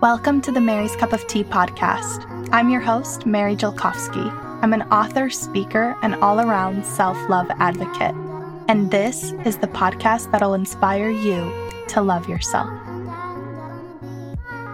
Welcome to the Mary's Cup of Tea podcast. I'm your host, Mary Jelkovsky. I'm an author, speaker, and all around self love advocate. And this is the podcast that'll inspire you to love yourself.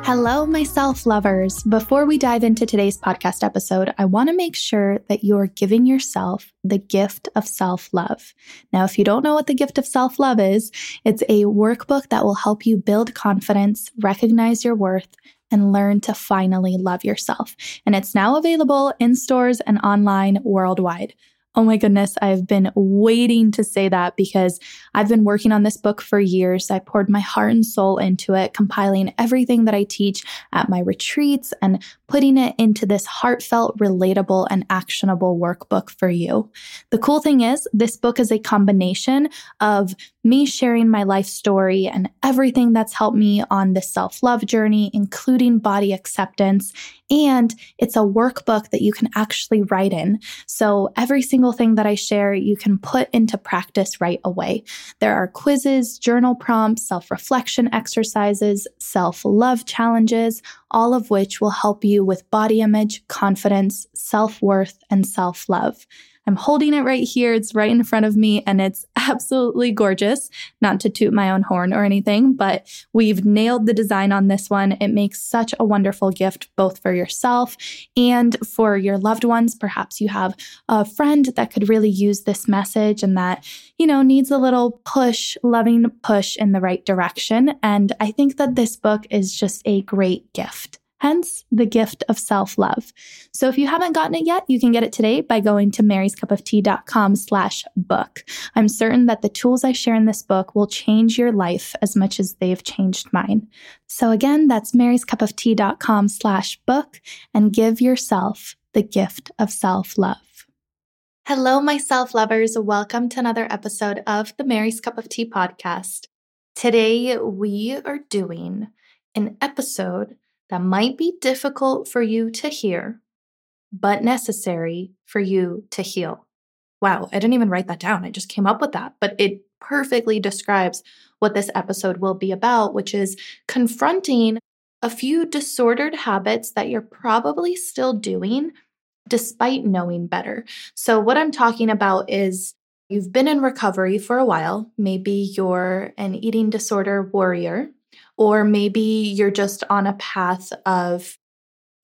Hello, my self lovers. Before we dive into today's podcast episode, I want to make sure that you're giving yourself the gift of self love. Now, if you don't know what the gift of self love is, it's a workbook that will help you build confidence, recognize your worth, and learn to finally love yourself. And it's now available in stores and online worldwide. Oh my goodness, I've been waiting to say that because I've been working on this book for years. I poured my heart and soul into it, compiling everything that I teach at my retreats and putting it into this heartfelt, relatable, and actionable workbook for you. The cool thing is, this book is a combination of me sharing my life story and everything that's helped me on this self love journey, including body acceptance. And it's a workbook that you can actually write in. So every single thing that I share, you can put into practice right away. There are quizzes, journal prompts, self reflection exercises, self love challenges, all of which will help you with body image, confidence, self worth, and self love. I'm holding it right here. It's right in front of me and it's absolutely gorgeous. Not to toot my own horn or anything, but we've nailed the design on this one. It makes such a wonderful gift both for yourself and for your loved ones. Perhaps you have a friend that could really use this message and that, you know, needs a little push, loving push in the right direction. And I think that this book is just a great gift hence the gift of self love. So if you haven't gotten it yet, you can get it today by going to maryscupoftea.com slash book. I'm certain that the tools I share in this book will change your life as much as they've changed mine. So again, that's maryscupoftea.com slash book and give yourself the gift of self love. Hello, my self lovers. Welcome to another episode of the Mary's Cup of Tea podcast. Today, we are doing an episode that might be difficult for you to hear, but necessary for you to heal. Wow, I didn't even write that down. I just came up with that, but it perfectly describes what this episode will be about, which is confronting a few disordered habits that you're probably still doing despite knowing better. So, what I'm talking about is you've been in recovery for a while. Maybe you're an eating disorder warrior or maybe you're just on a path of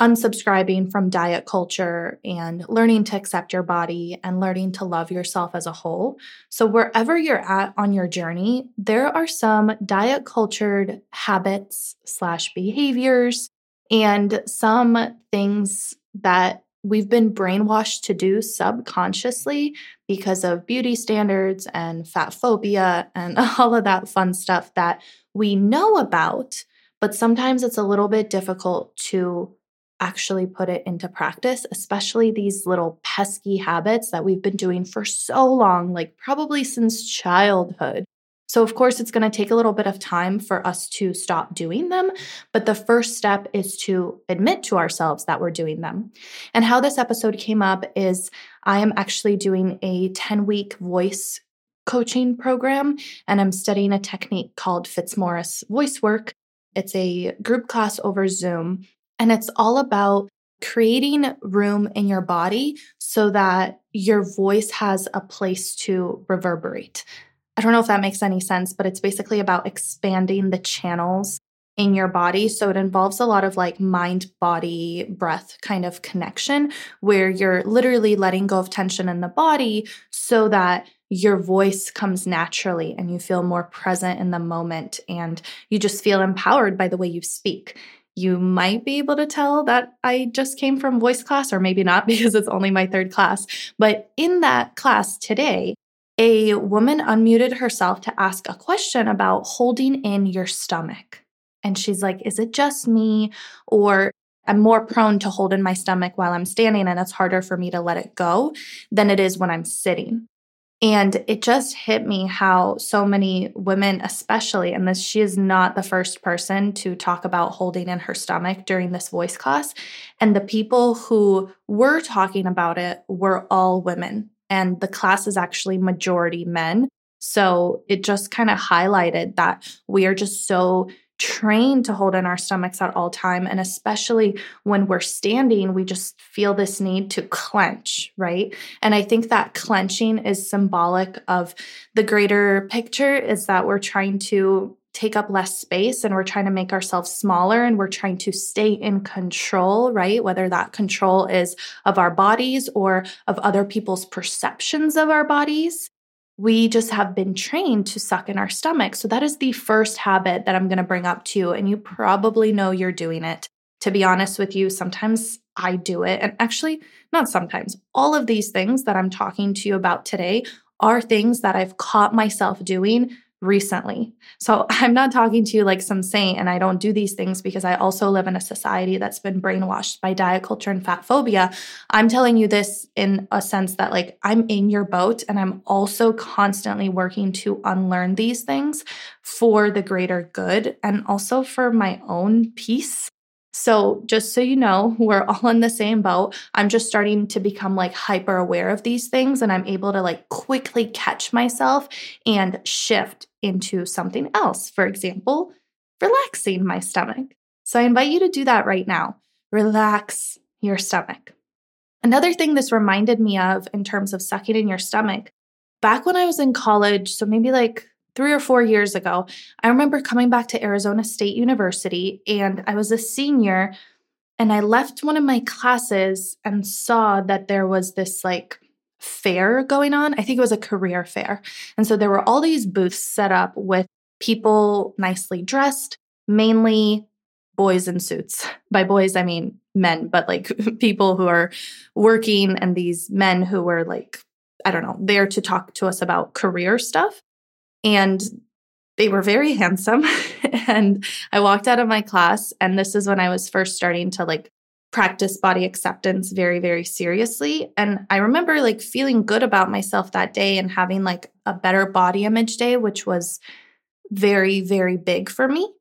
unsubscribing from diet culture and learning to accept your body and learning to love yourself as a whole. So, wherever you're at on your journey, there are some diet cultured habits slash behaviors and some things that we've been brainwashed to do subconsciously because of beauty standards and fat phobia and all of that fun stuff that we know about, but sometimes it's a little bit difficult to actually put it into practice, especially these little pesky habits that we've been doing for so long, like probably since childhood. So, of course, it's going to take a little bit of time for us to stop doing them. But the first step is to admit to ourselves that we're doing them. And how this episode came up is I am actually doing a 10 week voice coaching program, and I'm studying a technique called Fitzmaurice Voice Work. It's a group class over Zoom, and it's all about creating room in your body so that your voice has a place to reverberate. I don't know if that makes any sense, but it's basically about expanding the channels in your body. So it involves a lot of like mind, body, breath kind of connection where you're literally letting go of tension in the body so that your voice comes naturally and you feel more present in the moment and you just feel empowered by the way you speak. You might be able to tell that I just came from voice class, or maybe not because it's only my third class. But in that class today, a woman unmuted herself to ask a question about holding in your stomach. And she's like, Is it just me? Or I'm more prone to hold in my stomach while I'm standing, and it's harder for me to let it go than it is when I'm sitting. And it just hit me how so many women, especially, and this, she is not the first person to talk about holding in her stomach during this voice class. And the people who were talking about it were all women and the class is actually majority men. So it just kind of highlighted that we are just so trained to hold in our stomachs at all time and especially when we're standing we just feel this need to clench right and i think that clenching is symbolic of the greater picture is that we're trying to take up less space and we're trying to make ourselves smaller and we're trying to stay in control, right? Whether that control is of our bodies or of other people's perceptions of our bodies. We just have been trained to suck in our stomach. So that is the first habit that I'm going to bring up to you. And you probably know you're doing it. To be honest with you, sometimes I do it. And actually, not sometimes, all of these things that I'm talking to you about today are things that I've caught myself doing recently. So I'm not talking to you like some saint, and I don't do these things because I also live in a society that's been brainwashed by diet culture and fat phobia. I'm telling you this in a sense that, like, I'm in your boat and I'm also constantly working to unlearn these things for the greater good and also for my own peace so, just so you know, we're all in the same boat. I'm just starting to become like hyper aware of these things and I'm able to like quickly catch myself and shift into something else. For example, relaxing my stomach. So, I invite you to do that right now. Relax your stomach. Another thing this reminded me of in terms of sucking in your stomach, back when I was in college, so maybe like three or four years ago, I remember coming back to Arizona State University and I was a senior and I left one of my classes and saw that there was this like fair going on. I think it was a career fair. And so there were all these booths set up with people nicely dressed, mainly boys in suits. By boys, I mean men, but like people who are working and these men who were like, I don't know, there to talk to us about career stuff. And they were very handsome. and I walked out of my class, and this is when I was first starting to like practice body acceptance very, very seriously. And I remember like feeling good about myself that day and having like a better body image day, which was very, very big for me.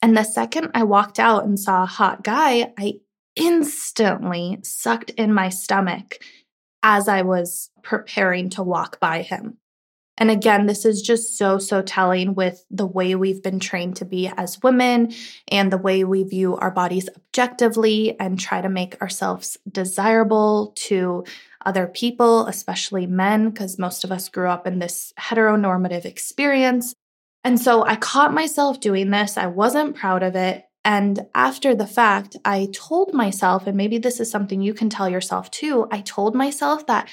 And the second I walked out and saw a hot guy, I instantly sucked in my stomach as I was preparing to walk by him. And again, this is just so, so telling with the way we've been trained to be as women and the way we view our bodies objectively and try to make ourselves desirable to other people, especially men, because most of us grew up in this heteronormative experience. And so I caught myself doing this. I wasn't proud of it. And after the fact, I told myself, and maybe this is something you can tell yourself too, I told myself that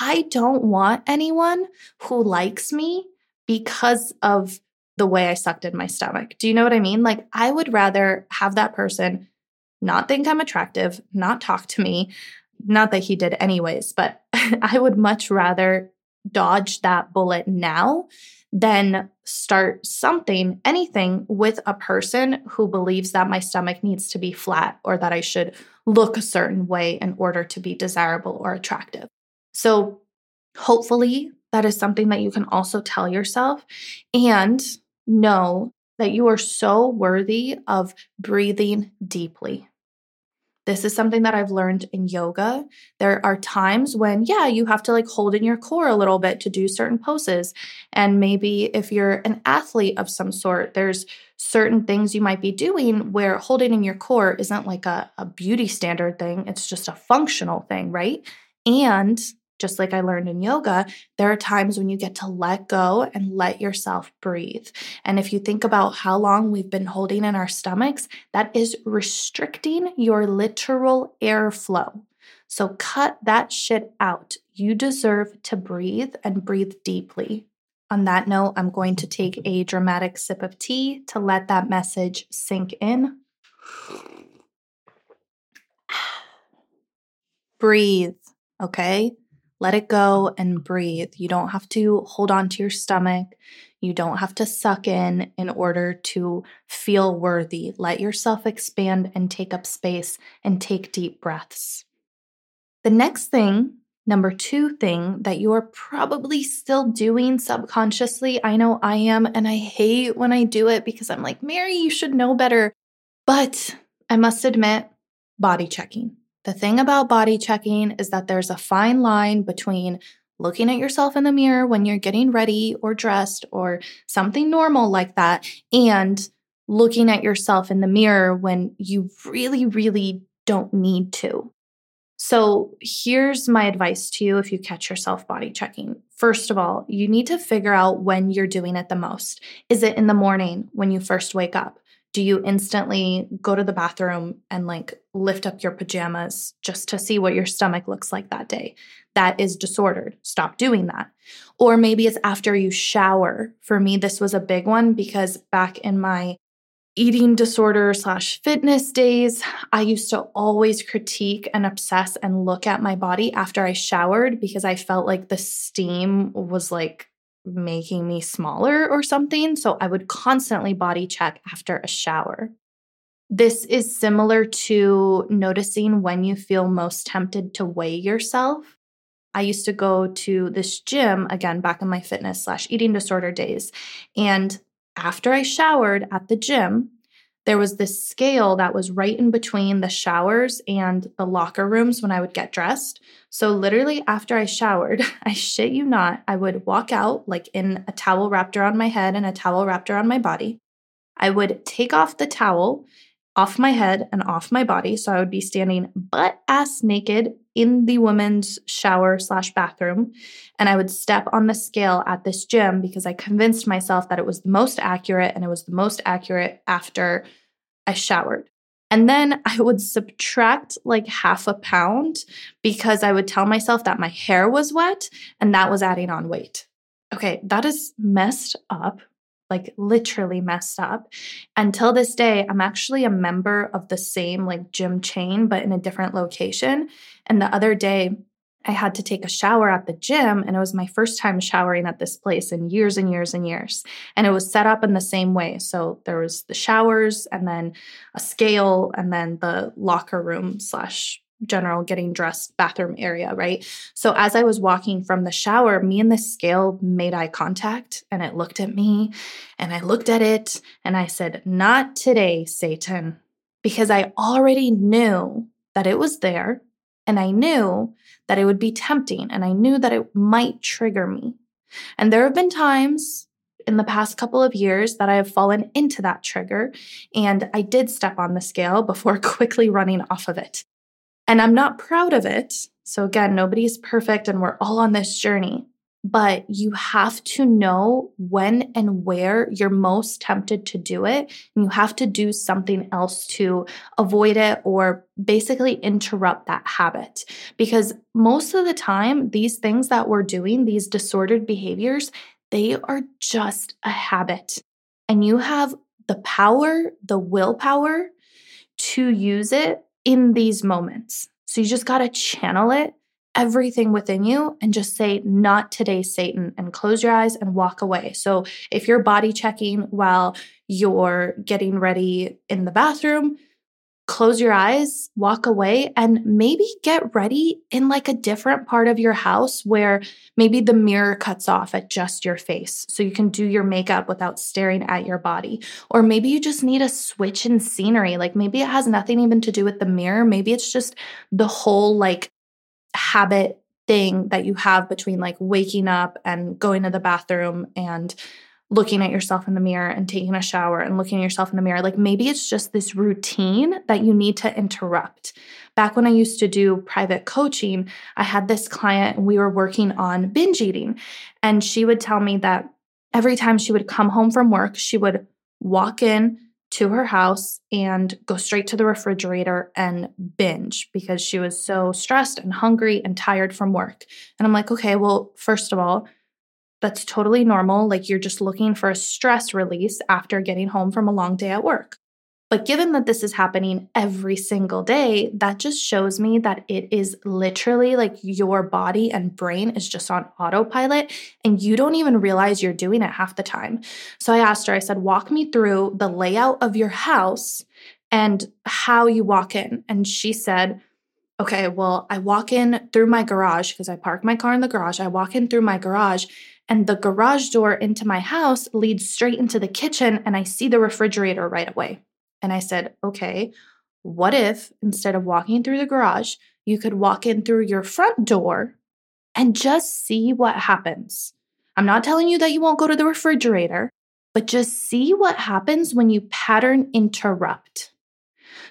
I don't want anyone who likes me because of the way I sucked in my stomach. Do you know what I mean? Like, I would rather have that person not think I'm attractive, not talk to me. Not that he did, anyways, but I would much rather dodge that bullet now than start something, anything with a person who believes that my stomach needs to be flat or that I should look a certain way in order to be desirable or attractive. So, hopefully, that is something that you can also tell yourself and know that you are so worthy of breathing deeply. This is something that I've learned in yoga. There are times when, yeah, you have to like hold in your core a little bit to do certain poses. And maybe if you're an athlete of some sort, there's certain things you might be doing where holding in your core isn't like a, a beauty standard thing, it's just a functional thing, right? And just like I learned in yoga, there are times when you get to let go and let yourself breathe. And if you think about how long we've been holding in our stomachs, that is restricting your literal airflow. So cut that shit out. You deserve to breathe and breathe deeply. On that note, I'm going to take a dramatic sip of tea to let that message sink in. breathe, okay? Let it go and breathe. You don't have to hold on to your stomach. You don't have to suck in in order to feel worthy. Let yourself expand and take up space and take deep breaths. The next thing, number two thing that you are probably still doing subconsciously, I know I am, and I hate when I do it because I'm like, Mary, you should know better. But I must admit, body checking. The thing about body checking is that there's a fine line between looking at yourself in the mirror when you're getting ready or dressed or something normal like that and looking at yourself in the mirror when you really, really don't need to. So, here's my advice to you if you catch yourself body checking. First of all, you need to figure out when you're doing it the most. Is it in the morning when you first wake up? Do you instantly go to the bathroom and like lift up your pajamas just to see what your stomach looks like that day? That is disordered. Stop doing that. Or maybe it's after you shower. For me, this was a big one because back in my eating disorder slash fitness days, I used to always critique and obsess and look at my body after I showered because I felt like the steam was like making me smaller or something. So I would constantly body check after a shower. This is similar to noticing when you feel most tempted to weigh yourself. I used to go to this gym again back in my fitness slash eating disorder days. And after I showered at the gym, there was this scale that was right in between the showers and the locker rooms when I would get dressed. So, literally, after I showered, I shit you not, I would walk out like in a towel wrapped around my head and a towel wrapped around my body. I would take off the towel off my head and off my body. So, I would be standing butt ass naked in the women's shower slash bathroom. And I would step on the scale at this gym because I convinced myself that it was the most accurate and it was the most accurate after I showered. And then I would subtract like half a pound because I would tell myself that my hair was wet and that was adding on weight. Okay, that is messed up like literally messed up. Until this day, I'm actually a member of the same like gym chain, but in a different location. And the other day, I had to take a shower at the gym, and it was my first time showering at this place in years and years and years. And it was set up in the same way. So there was the showers, and then a scale, and then the locker room slash general getting dressed bathroom area, right? So as I was walking from the shower, me and the scale made eye contact and it looked at me and I looked at it and I said, Not today, Satan, because I already knew that it was there and I knew that it would be tempting and I knew that it might trigger me. And there have been times in the past couple of years that I have fallen into that trigger and I did step on the scale before quickly running off of it. And I'm not proud of it. So, again, nobody's perfect and we're all on this journey. But you have to know when and where you're most tempted to do it. And you have to do something else to avoid it or basically interrupt that habit. Because most of the time, these things that we're doing, these disordered behaviors, they are just a habit. And you have the power, the willpower to use it in these moments. So you just got to channel it, everything within you, and just say, Not today, Satan, and close your eyes and walk away. So if you're body checking while you're getting ready in the bathroom, close your eyes, walk away, and maybe get ready in like a different part of your house where maybe the mirror cuts off at just your face so you can do your makeup without staring at your body. Or maybe you just need a switch in scenery. Like maybe it has nothing even to do with the mirror. Maybe it's just the whole like habit thing that you have between like waking up and going to the bathroom and looking at yourself in the mirror and taking a shower and looking at yourself in the mirror. Like maybe it's just this routine that you need to interrupt. Back when I used to do private coaching, I had this client and we were working on binge eating. And she would tell me that every time she would come home from work, she would walk in to her house and go straight to the refrigerator and binge because she was so stressed and hungry and tired from work. And I'm like, okay, well, first of all, that's totally normal. Like you're just looking for a stress release after getting home from a long day at work. But given that this is happening every single day, that just shows me that it is literally like your body and brain is just on autopilot and you don't even realize you're doing it half the time. So I asked her, I said, walk me through the layout of your house and how you walk in. And she said, okay, well, I walk in through my garage because I park my car in the garage. I walk in through my garage and the garage door into my house leads straight into the kitchen and I see the refrigerator right away. And I said, okay, what if instead of walking through the garage, you could walk in through your front door and just see what happens? I'm not telling you that you won't go to the refrigerator, but just see what happens when you pattern interrupt.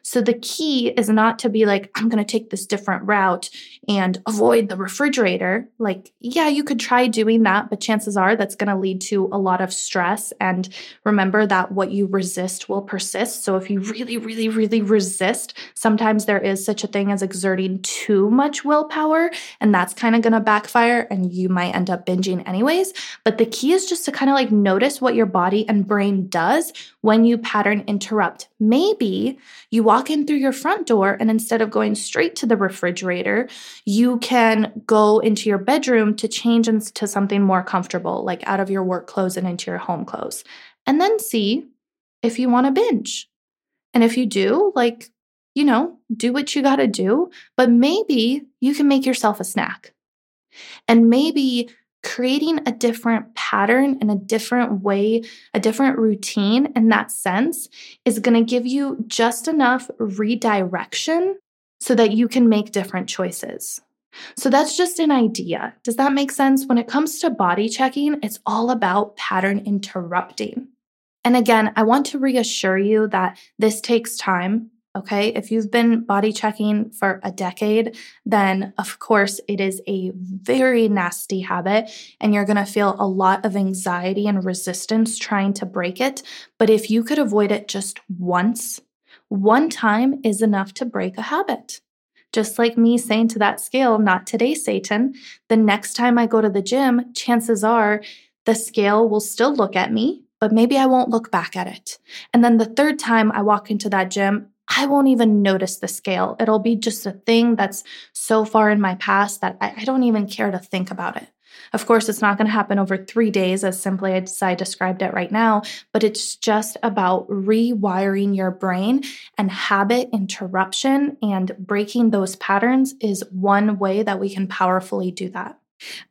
So the key is not to be like, I'm going to take this different route and avoid the refrigerator. Like, yeah, you could try doing that, but chances are that's going to lead to a lot of stress. And remember that what you resist will persist. So if you really, really, really resist, sometimes there is such a thing as exerting too much willpower, and that's kind of going to backfire and you might end up binging anyways. But the key is just to kind of like notice what your body and brain does when you pattern interrupt. Maybe you walk in through your front door and instead of going straight to the refrigerator, you can go into your bedroom to change into something more comfortable, like out of your work clothes and into your home clothes. And then see if you want to binge. And if you do, like, you know, do what you got to do, but maybe you can make yourself a snack. And maybe creating a different pattern and a different way, a different routine in that sense is going to give you just enough redirection so that you can make different choices. So that's just an idea. Does that make sense? When it comes to body checking, it's all about pattern interrupting. And again, I want to reassure you that this takes time. Okay. If you've been body checking for a decade, then of course it is a very nasty habit and you're going to feel a lot of anxiety and resistance trying to break it. But if you could avoid it just once, one time is enough to break a habit. Just like me saying to that scale, not today, Satan, the next time I go to the gym, chances are the scale will still look at me, but maybe I won't look back at it. And then the third time I walk into that gym, I won't even notice the scale. It'll be just a thing that's so far in my past that I, I don't even care to think about it. Of course, it's not going to happen over three days as simply as I described it right now, but it's just about rewiring your brain and habit interruption and breaking those patterns is one way that we can powerfully do that.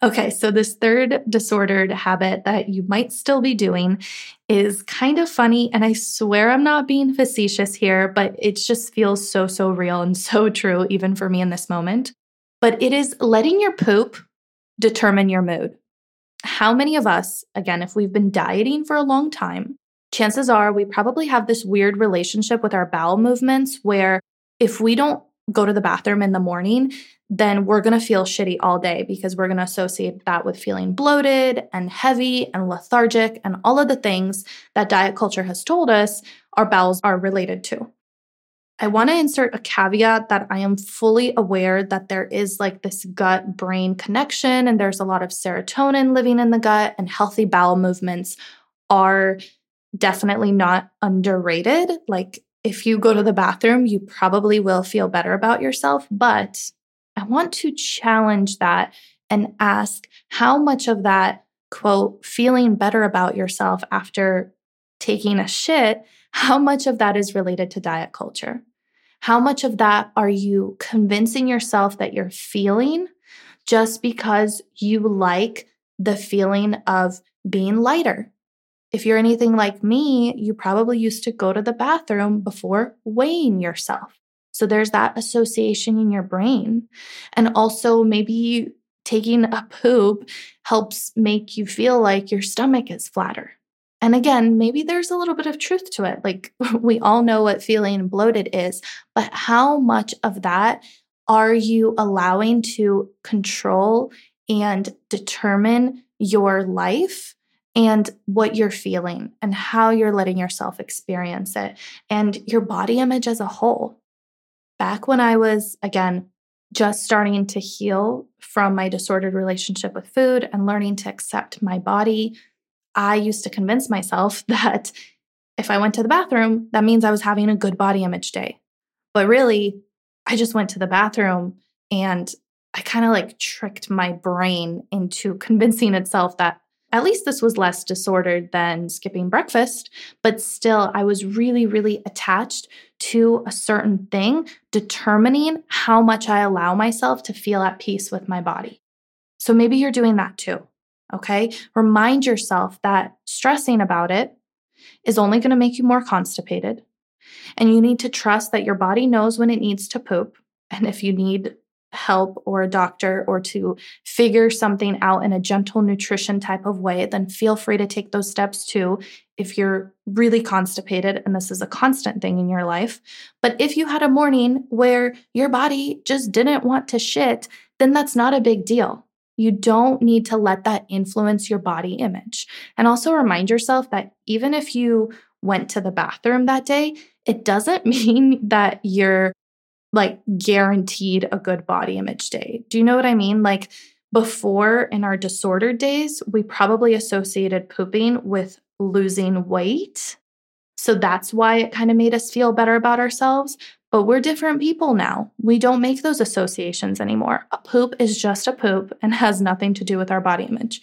Okay, so this third disordered habit that you might still be doing is kind of funny. And I swear I'm not being facetious here, but it just feels so, so real and so true, even for me in this moment. But it is letting your poop determine your mood. How many of us, again, if we've been dieting for a long time, chances are we probably have this weird relationship with our bowel movements where if we don't go to the bathroom in the morning, then we're going to feel shitty all day because we're going to associate that with feeling bloated and heavy and lethargic and all of the things that diet culture has told us our bowels are related to. I want to insert a caveat that I am fully aware that there is like this gut brain connection and there's a lot of serotonin living in the gut, and healthy bowel movements are definitely not underrated. Like, if you go to the bathroom, you probably will feel better about yourself, but I want to challenge that and ask how much of that quote, feeling better about yourself after taking a shit, how much of that is related to diet culture? How much of that are you convincing yourself that you're feeling just because you like the feeling of being lighter? If you're anything like me, you probably used to go to the bathroom before weighing yourself. So there's that association in your brain. And also, maybe taking a poop helps make you feel like your stomach is flatter. And again, maybe there's a little bit of truth to it. Like we all know what feeling bloated is, but how much of that are you allowing to control and determine your life and what you're feeling and how you're letting yourself experience it and your body image as a whole? back when I was, again, just starting to heal from my disordered relationship with food and learning to accept my body, I used to convince myself that if I went to the bathroom, that means I was having a good body image day. But really, I just went to the bathroom and I kind of like tricked my brain into convincing itself that at least this was less disordered than skipping breakfast, but still, I was really, really attached to a certain thing, determining how much I allow myself to feel at peace with my body. So maybe you're doing that too. Okay. Remind yourself that stressing about it is only going to make you more constipated. And you need to trust that your body knows when it needs to poop. And if you need help or a doctor or to figure something out in a gentle nutrition type of way, then feel free to take those steps too if you're really constipated and this is a constant thing in your life. But if you had a morning where your body just didn't want to shit, then that's not a big deal. You don't need to let that influence your body image. And also remind yourself that even if you went to the bathroom that day, it doesn't mean that you're like guaranteed a good body image day. Do you know what I mean? Like before in our disordered days, we probably associated pooping with losing weight. So that's why it kind of made us feel better about ourselves. But we're different people now. We don't make those associations anymore. A poop is just a poop and has nothing to do with our body image.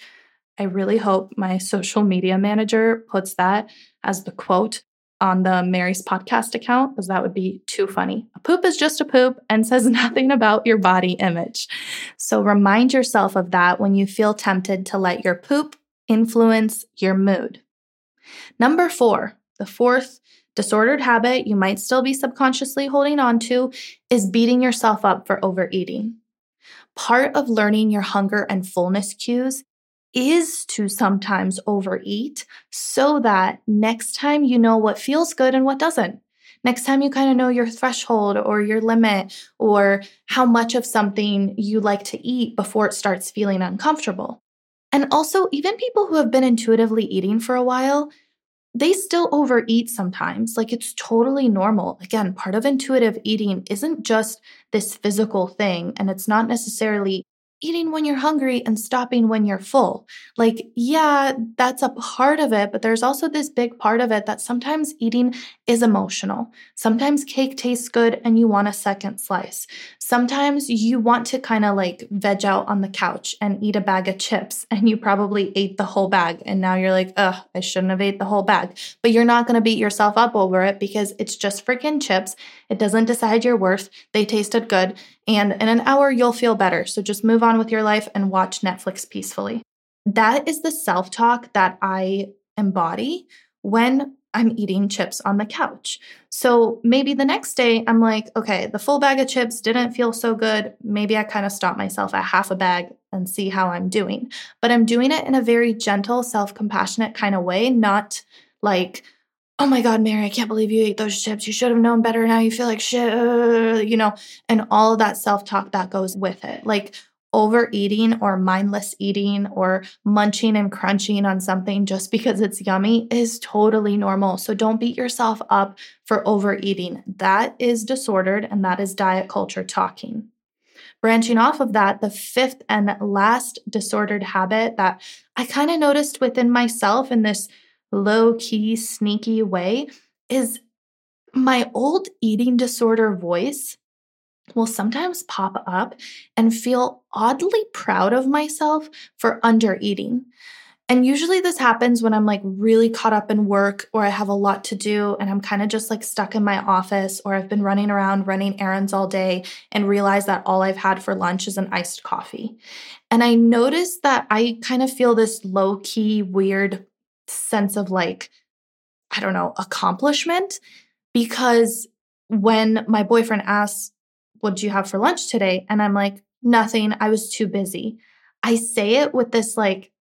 I really hope my social media manager puts that as the quote on the Mary's podcast account, because that would be too funny. A poop is just a poop and says nothing about your body image. So remind yourself of that when you feel tempted to let your poop influence your mood. Number four, the fourth disordered habit you might still be subconsciously holding on to is beating yourself up for overeating. Part of learning your hunger and fullness cues is to sometimes overeat so that next time you know what feels good and what doesn't. Next time you kind of know your threshold or your limit or how much of something you like to eat before it starts feeling uncomfortable. And also, even people who have been intuitively eating for a while, they still overeat sometimes. Like it's totally normal. Again, part of intuitive eating isn't just this physical thing, and it's not necessarily eating when you're hungry and stopping when you're full. Like, yeah, that's a part of it, but there's also this big part of it that sometimes eating is emotional. Sometimes cake tastes good and you want a second slice. Sometimes you want to kind of like veg out on the couch and eat a bag of chips and you probably ate the whole bag and now you're like, ugh, I shouldn't have ate the whole bag. But you're not going to beat yourself up over it because it's just freaking chips. It doesn't decide your worth. They tasted good. And in an hour, you'll feel better. So just move on with your life and watch Netflix peacefully. That is the self talk that I embody when I'm eating chips on the couch. So maybe the next day I'm like, okay, the full bag of chips didn't feel so good. Maybe I kind of stop myself at half a bag and see how I'm doing. But I'm doing it in a very gentle, self compassionate kind of way, not like, oh my God, Mary, I can't believe you ate those chips. You should have known better. Now you feel like shit, uh, you know, and all of that self talk that goes with it. Like overeating or mindless eating or munching and crunching on something just because it's yummy is totally normal. So don't beat yourself up for overeating. That is disordered and that is diet culture talking. Branching off of that, the fifth and last disordered habit that I kind of noticed within myself in this low key, sneaky way is my old eating disorder voice will sometimes pop up and feel oddly proud of myself for under eating. And usually this happens when I'm like really caught up in work or I have a lot to do and I'm kind of just like stuck in my office or I've been running around running errands all day and realize that all I've had for lunch is an iced coffee. And I notice that I kind of feel this low key, weird sense of like, I don't know, accomplishment. Because when my boyfriend asks, What do you have for lunch today? And I'm like, Nothing. I was too busy. I say it with this like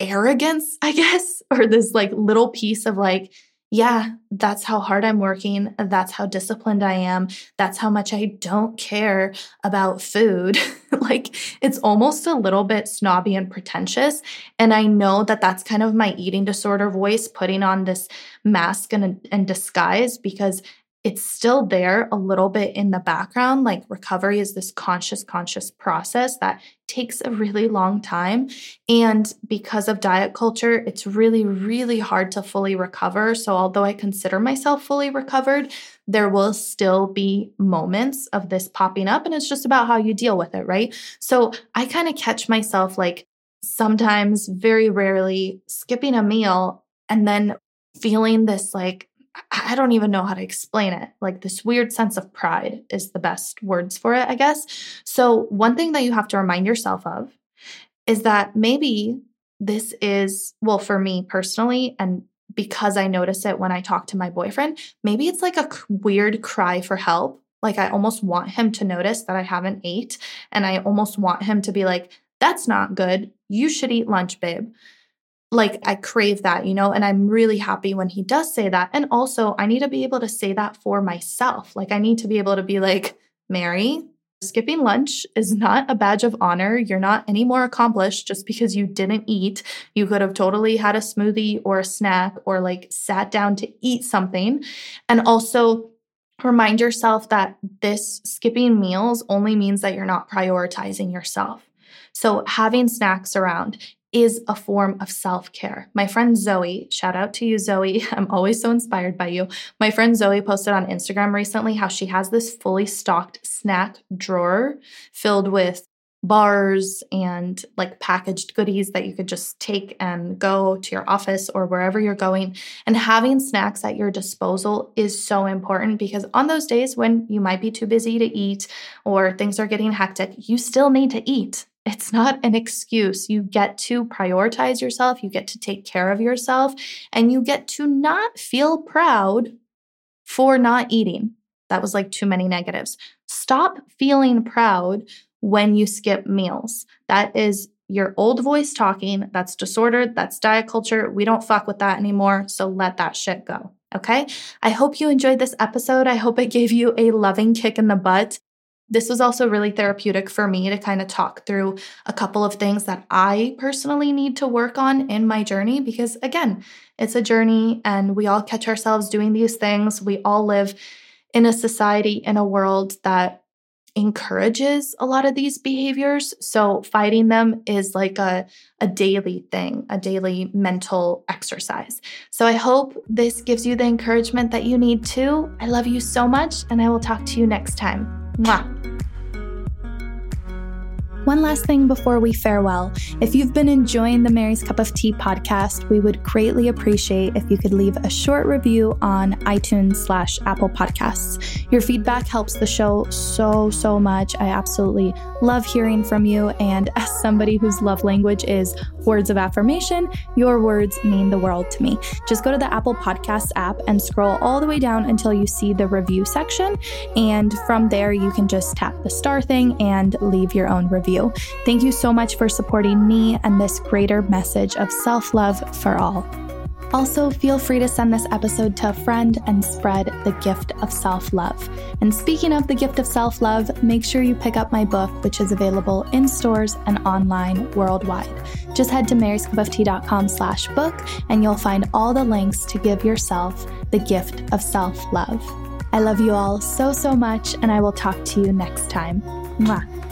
arrogance, I guess, or this like little piece of like, yeah, that's how hard I'm working. That's how disciplined I am. That's how much I don't care about food. like it's almost a little bit snobby and pretentious. And I know that that's kind of my eating disorder voice putting on this mask and, and disguise because it's still there a little bit in the background. Like recovery is this conscious, conscious process that takes a really long time. And because of diet culture, it's really, really hard to fully recover. So, although I consider myself fully recovered, there will still be moments of this popping up. And it's just about how you deal with it, right? So, I kind of catch myself like sometimes, very rarely, skipping a meal and then feeling this like I don't even know how to explain it. Like this weird sense of pride is the best words for it, I guess. So, one thing that you have to remind yourself of is that maybe this is, well, for me personally, and because I notice it when I talk to my boyfriend, maybe it's like a weird cry for help. Like I almost want him to notice that I haven't ate. And I almost want him to be like, that's not good. You should eat lunch, babe. Like I crave that, you know, and I'm really happy when he does say that. And also, I need to be able to say that for myself. Like I need to be able to be like, Mary, skipping lunch is not a badge of honor. You're not any more accomplished just because you didn't eat. You could have totally had a smoothie or a snack or like sat down to eat something. And also, remind yourself that this skipping meals only means that you're not prioritizing yourself. So, having snacks around is a form of self care. My friend Zoe, shout out to you, Zoe. I'm always so inspired by you. My friend Zoe posted on Instagram recently how she has this fully stocked snack drawer filled with bars and like packaged goodies that you could just take and go to your office or wherever you're going. And having snacks at your disposal is so important because on those days when you might be too busy to eat or things are getting hectic, you still need to eat. It's not an excuse. You get to prioritize yourself, you get to take care of yourself, and you get to not feel proud for not eating. That was like too many negatives. Stop feeling proud when you skip meals. That is your old voice talking. That's disordered. That's diet culture. We don't fuck with that anymore. So let that shit go. Okay. I hope you enjoyed this episode. I hope it gave you a loving kick in the butt. This was also really therapeutic for me to kind of talk through a couple of things that I personally need to work on in my journey because, again, it's a journey and we all catch ourselves doing these things. We all live in a society, in a world that encourages a lot of these behaviors. So fighting them is like a, a daily thing, a daily mental exercise. So I hope this gives you the encouragement that you need too. I love you so much, and I will talk to you next time. Mwah. One last thing before we farewell. If you've been enjoying the Mary's Cup of Tea podcast, we would greatly appreciate if you could leave a short review on iTunes slash Apple Podcasts. Your feedback helps the show so, so much. I absolutely love hearing from you. And as somebody whose love language is words of affirmation, your words mean the world to me. Just go to the Apple Podcasts app and scroll all the way down until you see the review section. And from there, you can just tap the star thing and leave your own review you. Thank you so much for supporting me and this greater message of self love for all. Also, feel free to send this episode to a friend and spread the gift of self love. And speaking of the gift of self love, make sure you pick up my book, which is available in stores and online worldwide. Just head to maryscupoftea.com slash book and you'll find all the links to give yourself the gift of self love. I love you all so, so much, and I will talk to you next time. Mwah.